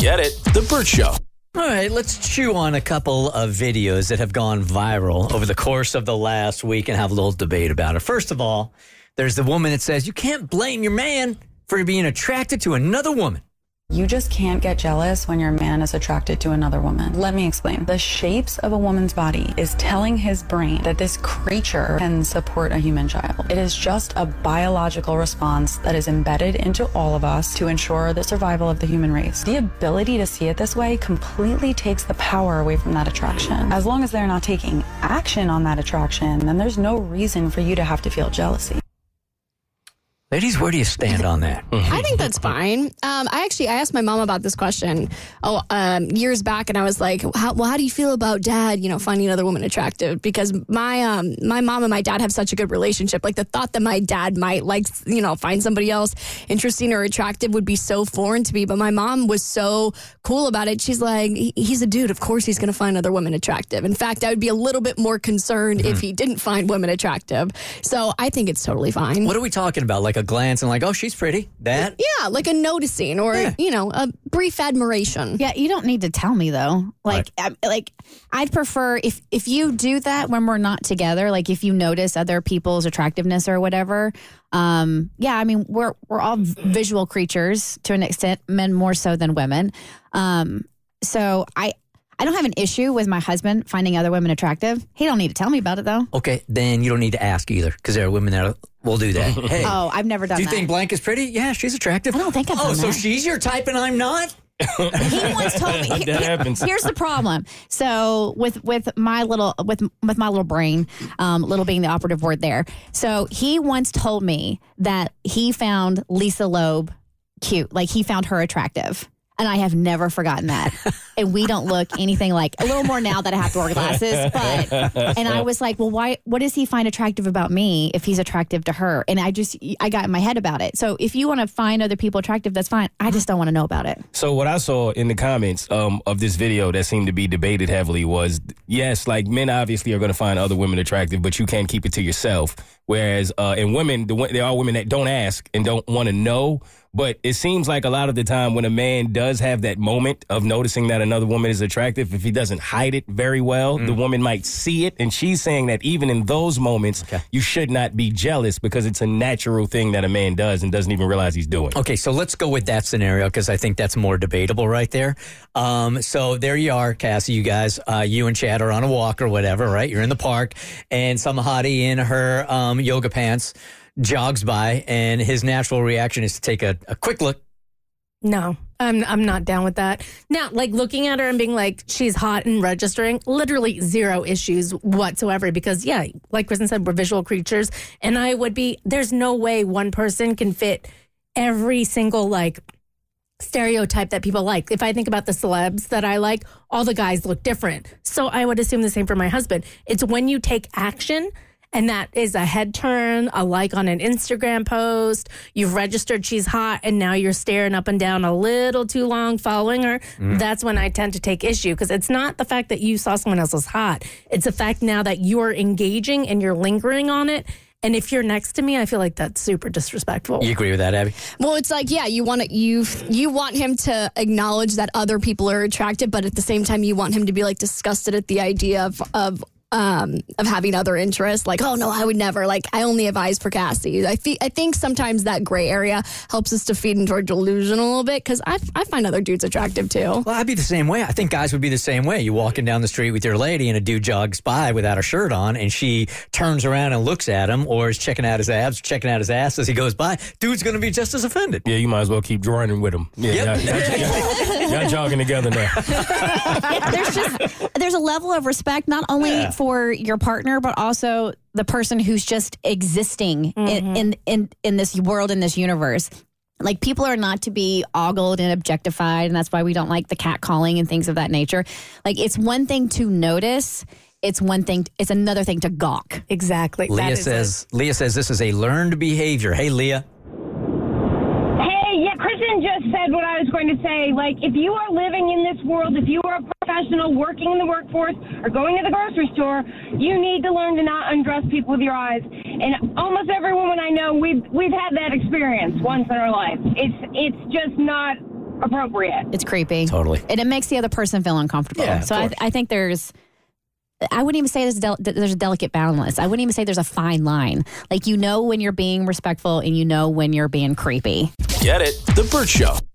Get it? The Burt Show. All right, let's chew on a couple of videos that have gone viral over the course of the last week and have a little debate about it. First of all, there's the woman that says you can't blame your man for being attracted to another woman. You just can't get jealous when your man is attracted to another woman. Let me explain. The shapes of a woman's body is telling his brain that this creature can support a human child. It is just a biological response that is embedded into all of us to ensure the survival of the human race. The ability to see it this way completely takes the power away from that attraction. As long as they're not taking action on that attraction, then there's no reason for you to have to feel jealousy. Ladies, where do you stand on that? I think that's fine. Um, I actually I asked my mom about this question oh um, years back, and I was like, how, "Well, how do you feel about dad? You know, finding another woman attractive?" Because my um, my mom and my dad have such a good relationship. Like the thought that my dad might like you know find somebody else interesting or attractive would be so foreign to me. But my mom was so cool about it. She's like, "He's a dude. Of course, he's going to find other women attractive." In fact, I would be a little bit more concerned if he didn't find women attractive. So I think it's totally fine. What are we talking about? Like a glance and like, oh, she's pretty. That? Yeah, like a noticing or Yeah. you know a brief admiration. Yeah, you don't need to tell me though. Like, I, like I'd prefer if if you do that when we're not together. Like, if you notice other people's attractiveness or whatever. Um, yeah, I mean, we're we're all visual creatures to an extent, men more so than women. Um, so I I don't have an issue with my husband finding other women attractive. He don't need to tell me about it though. Okay, then you don't need to ask either because there are women that will do that. Hey, Oh, I've never done that. do you that. think Blank is pretty? Yeah, she's attractive. I don't think I've Oh, done so that. she's your type and I'm not? he once told me That here- happens. here's the problem so with with my little with with my little brain um little being the operative word there so he once told me that he found lisa loeb cute like he found her attractive and I have never forgotten that. and we don't look anything like a little more now that I have to wear glasses. But and I was like, well, why? What does he find attractive about me if he's attractive to her? And I just I got in my head about it. So if you want to find other people attractive, that's fine. I just don't want to know about it. So what I saw in the comments um, of this video that seemed to be debated heavily was yes, like men obviously are going to find other women attractive, but you can't keep it to yourself. Whereas uh, in women, the, there are women that don't ask and don't want to know. But it seems like a lot of the time when a man does have that moment of noticing that another woman is attractive, if he doesn't hide it very well, the woman might see it. And she's saying that even in those moments, you should not be jealous because it's a natural thing that a man does and doesn't even realize he's doing. Okay, so let's go with that scenario because I think that's more debatable right there. Um, so there you are, Cassie. You guys, uh, you and Chad are on a walk or whatever, right? You're in the park, and some hottie in her um, yoga pants jogs by, and his natural reaction is to take a, a quick look. No, I'm I'm not down with that. Now, like looking at her and being like, she's hot and registering, literally zero issues whatsoever. Because yeah, like Kristen said, we're visual creatures, and I would be. There's no way one person can fit every single like stereotype that people like. If I think about the celebs that I like, all the guys look different. So I would assume the same for my husband. It's when you take action and that is a head turn, a like on an Instagram post, you've registered she's hot and now you're staring up and down a little too long following her. Mm. That's when I tend to take issue because it's not the fact that you saw someone else was hot. It's the fact now that you're engaging and you're lingering on it. And if you're next to me, I feel like that's super disrespectful. You agree with that, Abby? Well, it's like yeah, you want to you you want him to acknowledge that other people are attractive, but at the same time, you want him to be like disgusted at the idea of of um of having other interests. Like, oh no, I would never. Like, I only have eyes for Cassie. I fe- I think sometimes that gray area helps us to feed into our delusion a little bit because I I find other dudes attractive too. Well, I'd be the same way. I think guys would be the same way. You walking down the street with your lady, and a dude jogs by without a shirt on, and she turns around and looks at him, or is checking out his abs, checking out his ass as he goes by. Dude's going to be just as offended. Yeah, you might as well keep joining with him. Yeah, Yep. y'all, y'all- y'all- y'all jogging together now. Yeah, there's just there's a level of respect not only for your partner but also the person who's just existing in, mm-hmm. in in in this world in this universe. Like people are not to be ogled and objectified, and that's why we don't like the cat calling and things of that nature. Like it's one thing to notice, it's one thing. It's another thing to gawk. Exactly. That Leah is it. says. Leah says this is a learned behavior. Hey, Leah. Hey, yeah, Kristen just said what I was going to say. Like, if you are living in this world, if you are a professional working in the workforce or going to the grocery store, you need to learn to not undress people with your eyes. And almost every woman I know, we've we've had that experience once in our life. It's it's just not appropriate. It's creepy. Totally. And it makes the other person feel uncomfortable. Yeah, of so I, course. I think there's. I wouldn't even say there's, del- there's a delicate balance. I wouldn't even say there's a fine line. Like, you know when you're being respectful and you know when you're being creepy. Get it? The Burt Show.